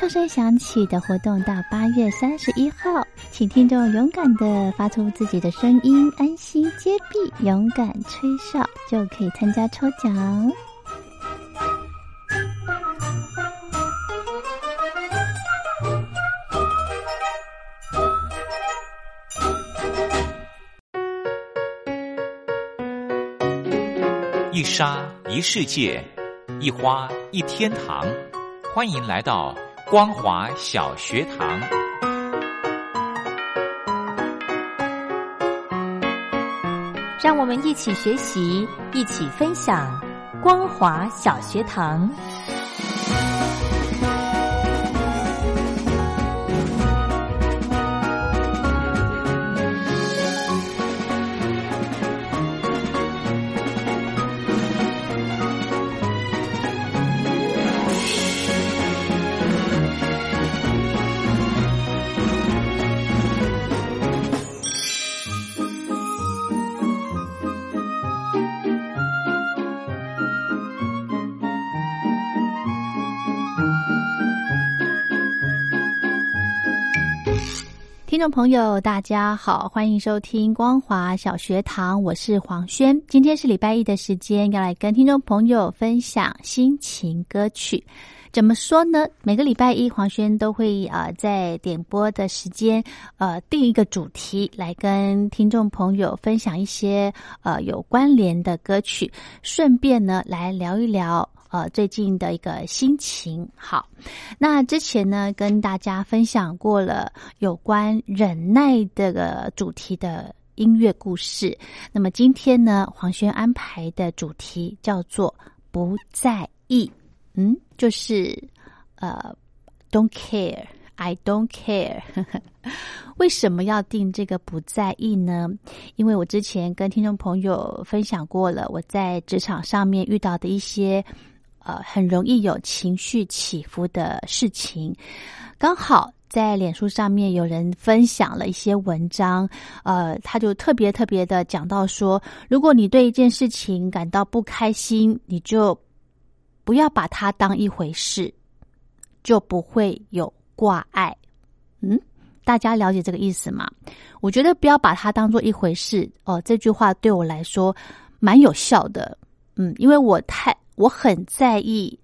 哨声响起的活动到八月三十一号，请听众勇敢的发出自己的声音，安心接币，勇敢吹哨，就可以参加抽奖。一沙一世界，一花一天堂，欢迎来到。光华小学堂，让我们一起学习，一起分享。光华小学堂。听众朋友，大家好，欢迎收听光华小学堂，我是黄轩。今天是礼拜一的时间，要来跟听众朋友分享心情歌曲。怎么说呢？每个礼拜一，黄轩都会啊在点播的时间，呃定一个主题来跟听众朋友分享一些呃有关联的歌曲，顺便呢来聊一聊。呃，最近的一个心情好。那之前呢，跟大家分享过了有关忍耐这个主题的音乐故事。那么今天呢，黄轩安排的主题叫做“不在意”。嗯，就是呃，don't care，I don't care。为什么要定这个“不在意”呢？因为我之前跟听众朋友分享过了，我在职场上面遇到的一些。呃，很容易有情绪起伏的事情，刚好在脸书上面有人分享了一些文章，呃，他就特别特别的讲到说，如果你对一件事情感到不开心，你就不要把它当一回事，就不会有挂碍。嗯，大家了解这个意思吗？我觉得不要把它当做一回事哦，这句话对我来说蛮有效的。嗯，因为我太。我很在意，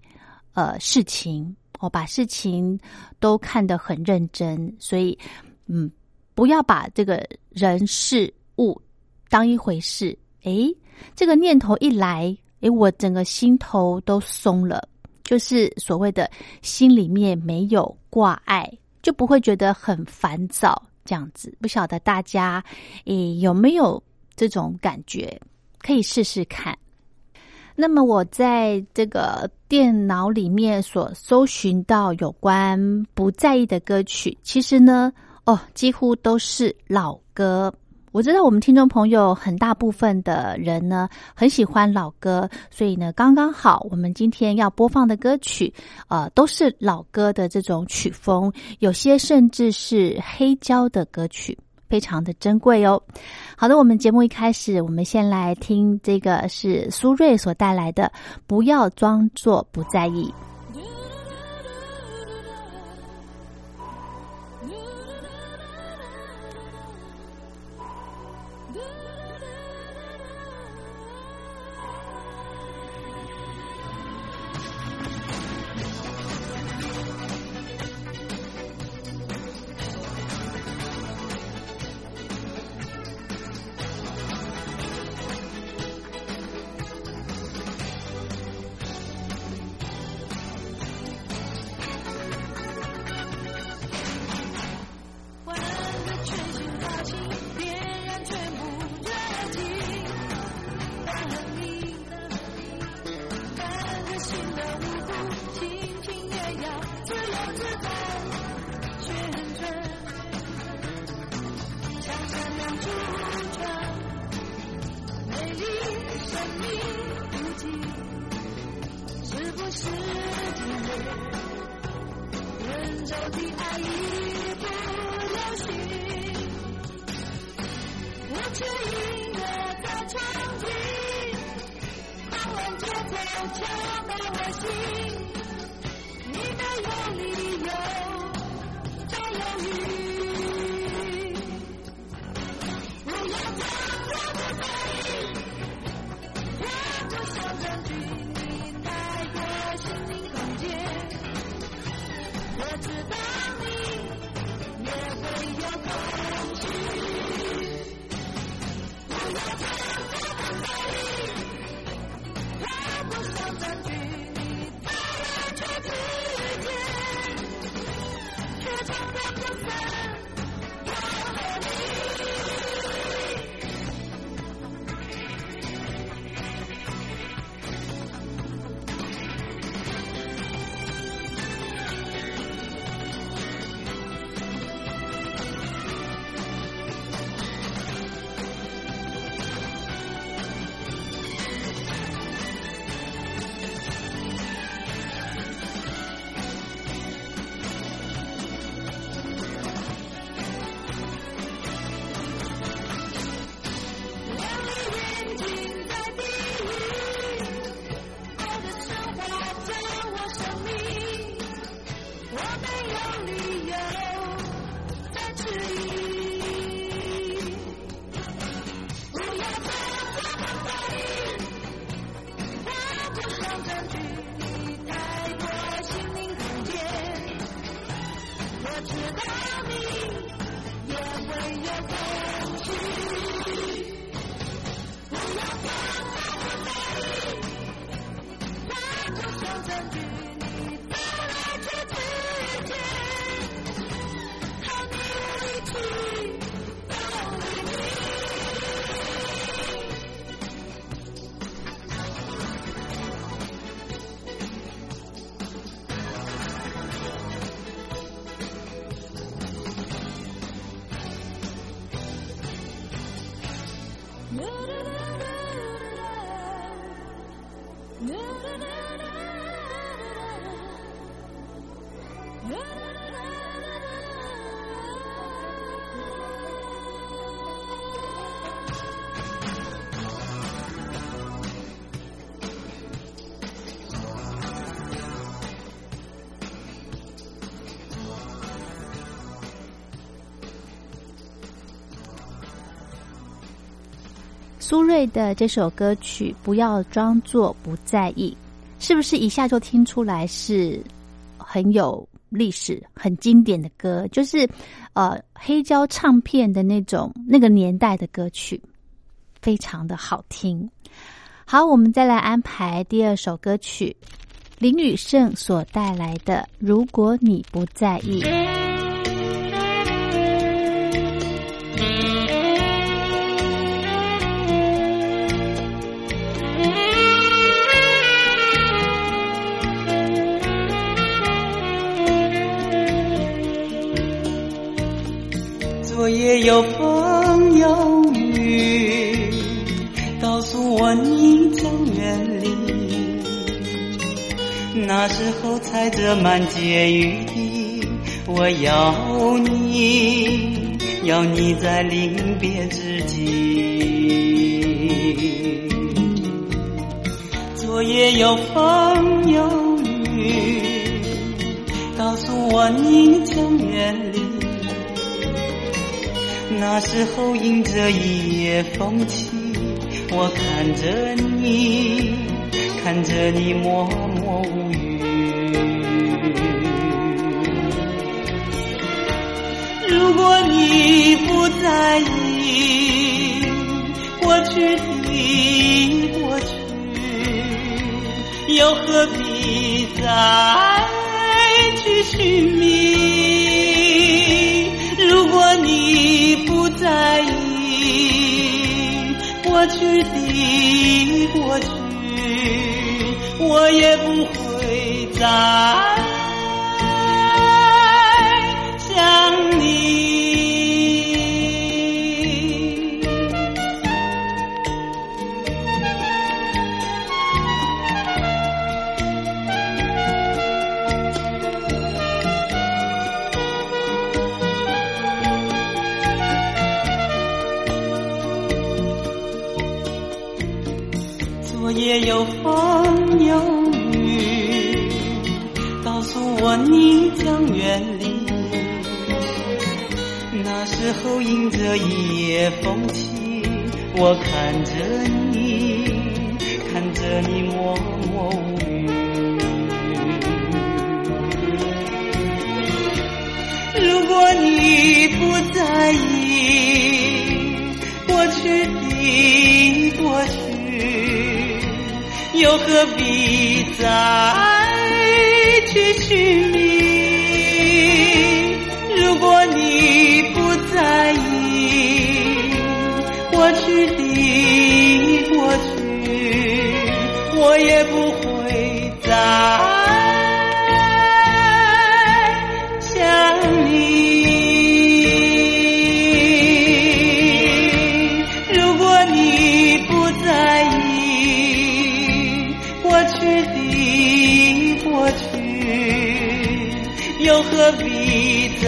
呃，事情，我把事情都看得很认真，所以，嗯，不要把这个人事物当一回事。诶，这个念头一来，诶，我整个心头都松了，就是所谓的心里面没有挂碍，就不会觉得很烦躁这样子。不晓得大家，诶，有没有这种感觉？可以试试看。那么我在这个电脑里面所搜寻到有关不在意的歌曲，其实呢，哦，几乎都是老歌。我知道我们听众朋友很大部分的人呢很喜欢老歌，所以呢，刚刚好我们今天要播放的歌曲，呃，都是老歌的这种曲风，有些甚至是黑胶的歌曲。非常的珍贵哦。好的我们节目一开始我们先来听这个是苏芮所带来的不要装作不在意。我的爱已不流行，我却音乐在唱起，狂乱节奏敲打我心，你没有理由再犹豫。苏芮的这首歌曲《不要装作不在意》，是不是一下就听出来是很有历史、很经典的歌？就是呃黑胶唱片的那种那个年代的歌曲，非常的好听。好，我们再来安排第二首歌曲，林雨胜所带来的《如果你不在意》。也有风有雨，告诉我你将远离。那时候踩着满街雨滴，我要你，要你在临别之际。昨夜有风有雨，告诉我你将远离。那时候迎着一夜风起，我看着你，看着你默默无语。如果你不在意过去的过去，又何必再去寻觅？你不在意过去的过去，我也不会再那时候迎着夜风起，我看着你，看着你默默无语。如果你不在意过去的过去，又何必再去寻觅？过去的过去，我也不会再。想你，如果你不在意过去的过去，又何必再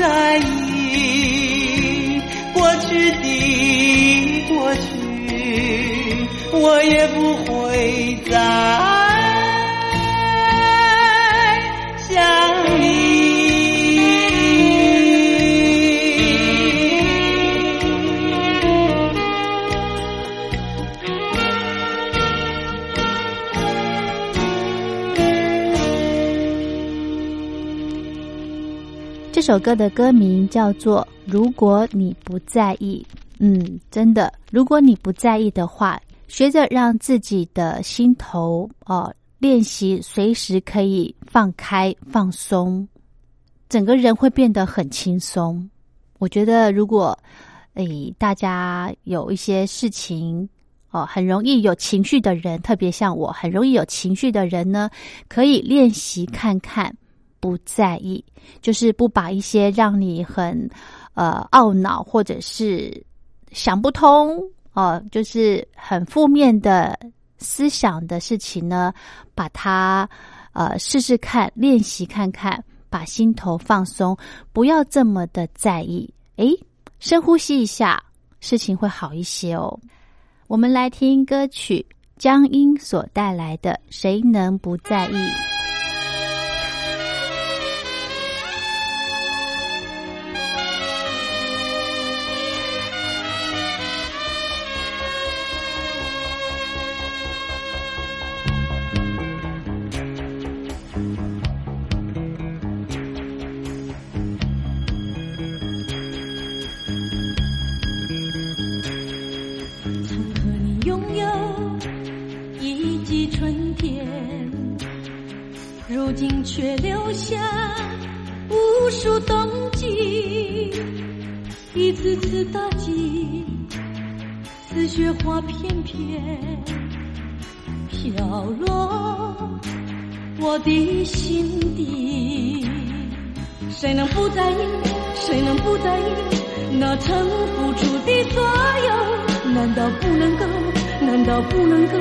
在意过去的过去。我也这首歌的歌名叫做《如果你不在意》。嗯，真的，如果你不在意的话，学着让自己的心头哦练习，随时可以放开放松，整个人会变得很轻松。我觉得，如果诶大家有一些事情哦，很容易有情绪的人，特别像我很容易有情绪的人呢，可以练习看看，不在意，就是不把一些让你很呃懊恼或者是想不通。哦，就是很负面的思想的事情呢，把它呃试试看，练习看看，把心头放松，不要这么的在意。诶，深呼吸一下，事情会好一些哦。我们来听歌曲江阴所带来的《谁能不在意》。次次打击，似雪花片片飘落我的心底。谁能不在意？谁能不在意？那曾付出的所有，难道不能够？难道不能够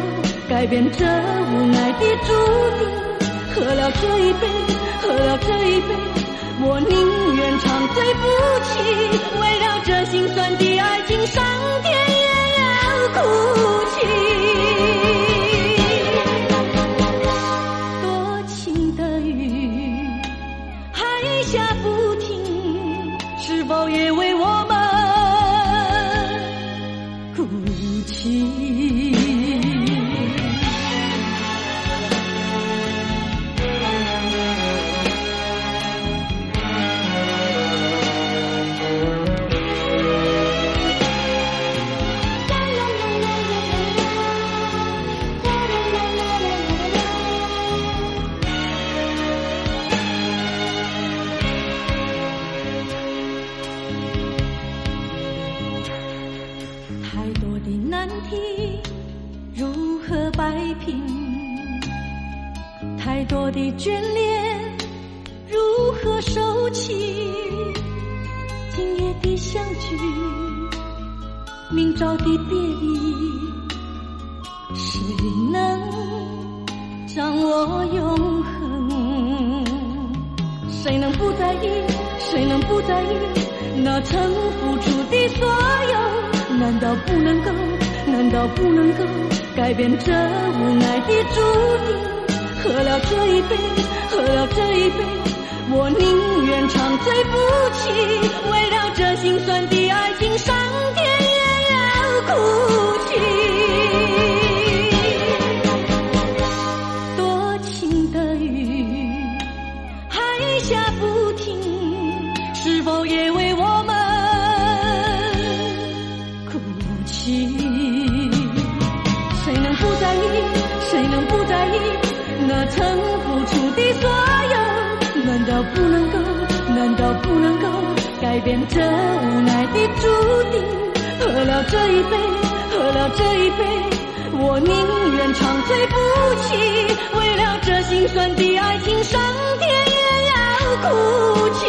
改变这无奈的注定？喝了这一杯，喝了这一杯，我宁愿唱对不起。为了这心酸的爱情，上天也要哭泣。一杯，喝了这一杯，我宁愿长醉不起。为了这心酸的爱情，上天也要哭这无奈的注定？喝了这一杯，喝了这一杯，我宁愿长醉不起。为了这心酸的爱情，上天也要哭泣。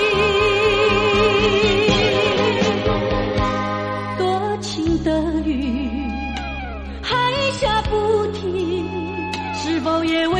多情的雨，还下不停，是否也为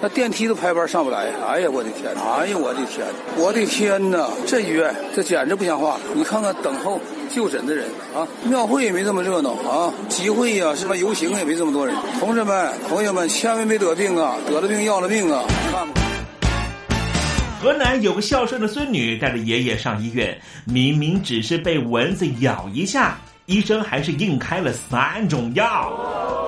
那电梯都排班上不来。哎呀，我的天！哎呀，我的天！我的天哪！这医院这简直不像话。你看看等候就诊的人啊，庙会也没这么热闹啊，集会呀、什么游行也没这么多人。同志们、朋友们，千万别得病啊！得了病要了命啊！看吧。河南有个孝顺的孙女带着爷爷上医院，明明只是被蚊子咬一下，医生还是硬开了三种药。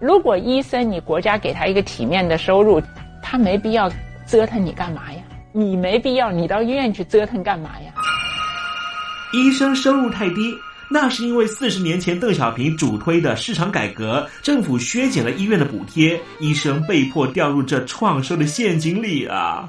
如果医生你国家给他一个体面的收入，他没必要折腾你干嘛呀？你没必要你到医院去折腾干嘛呀？医生收入太低，那是因为四十年前邓小平主推的市场改革，政府削减了医院的补贴，医生被迫掉入这创收的陷阱里啊。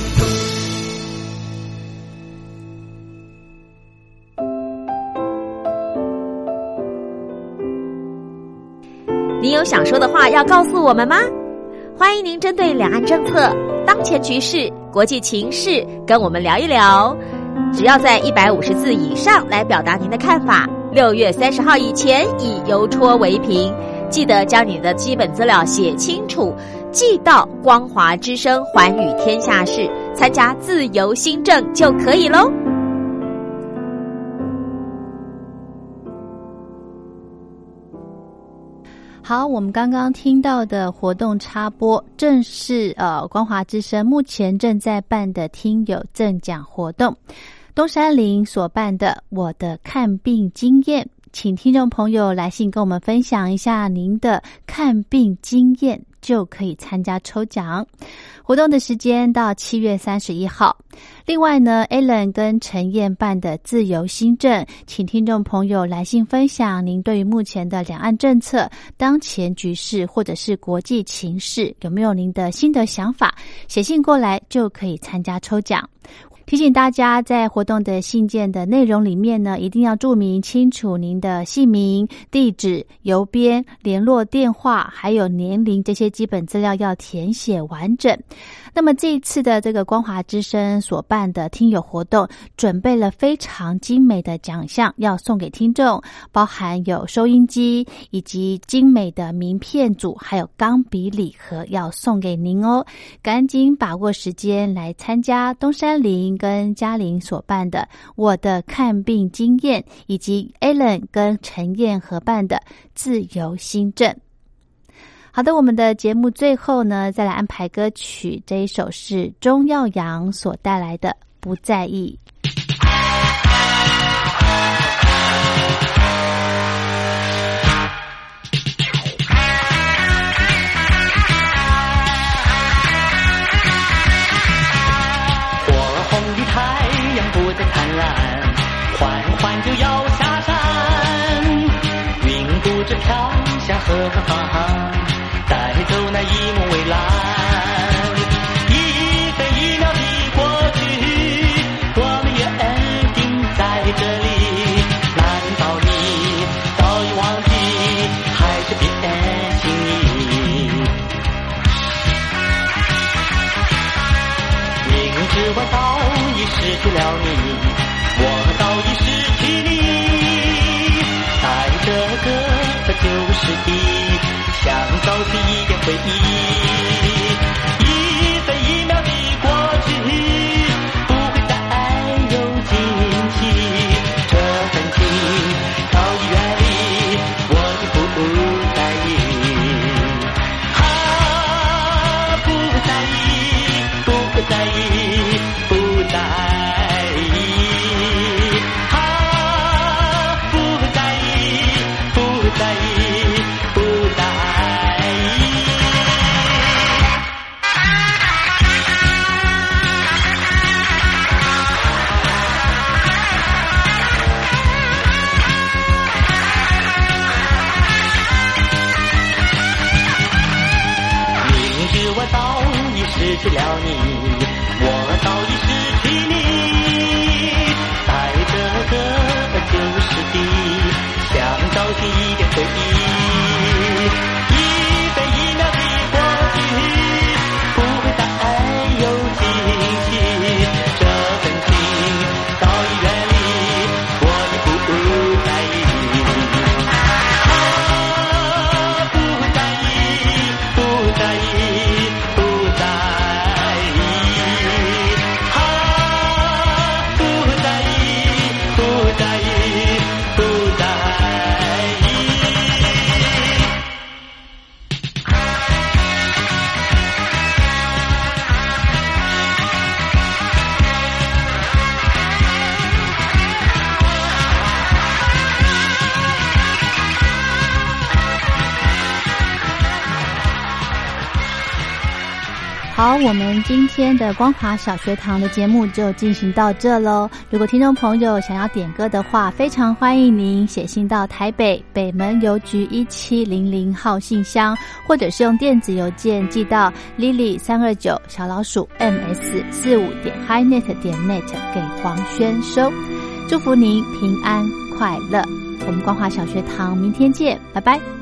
你有想说的话要告诉我们吗？欢迎您针对两岸政策、当前局势、国际情势跟我们聊一聊。只要在一百五十字以上来表达您的看法，六月三十号以前以邮戳为凭。记得将你的基本资料写清楚，寄到光华之声寰宇天下事，参加自由新政就可以喽。好，我们刚刚听到的活动插播，正是呃光华之声目前正在办的听友赠奖活动，东山林所办的我的看病经验，请听众朋友来信跟我们分享一下您的看病经验。就可以参加抽奖活动的时间到七月三十一号。另外呢，Allen 跟陈燕办的自由新政，请听众朋友来信分享您对于目前的两岸政策、当前局势或者是国际情势有没有您的心得想法，写信过来就可以参加抽奖。提醒大家，在活动的信件的内容里面呢，一定要注明清楚您的姓名、地址、邮编、联络电话，还有年龄这些基本资料要填写完整。那么这一次的这个光华之声所办的听友活动，准备了非常精美的奖项要送给听众，包含有收音机以及精美的名片组，还有钢笔礼盒要送给您哦。赶紧把握时间来参加东山林跟嘉玲所办的我的看病经验，以及 Allen 跟陈燕合办的自由新政。好的我们的节目最后呢再来安排歌曲这一首是钟耀阳所带来的不在意。火红的太阳不再灿烂缓缓就要下山云不知飘下何方我你，我早已失去你。带着个在旧时地，想找第一点回忆。今天的光华小学堂的节目就进行到这喽。如果听众朋友想要点歌的话，非常欢迎您写信到台北北门邮局一七零零号信箱，或者是用电子邮件寄到 lily 三二九小老鼠 ms 四五点 hinet 点 net 给黄轩收。祝福您平安快乐。我们光华小学堂明天见，拜拜。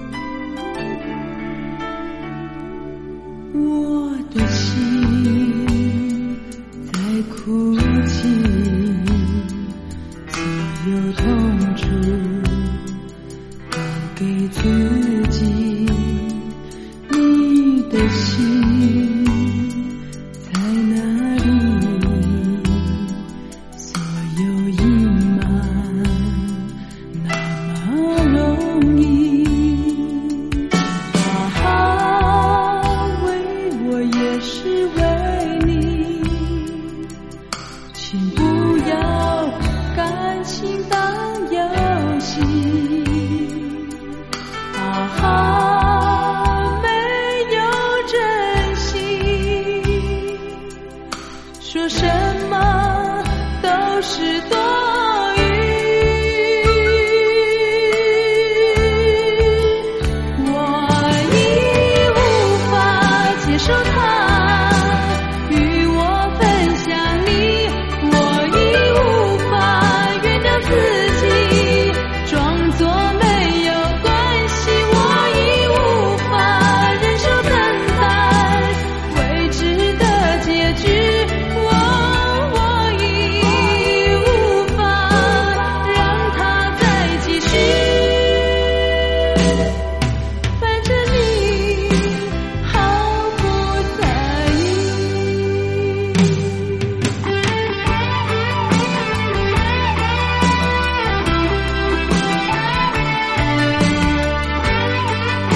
声。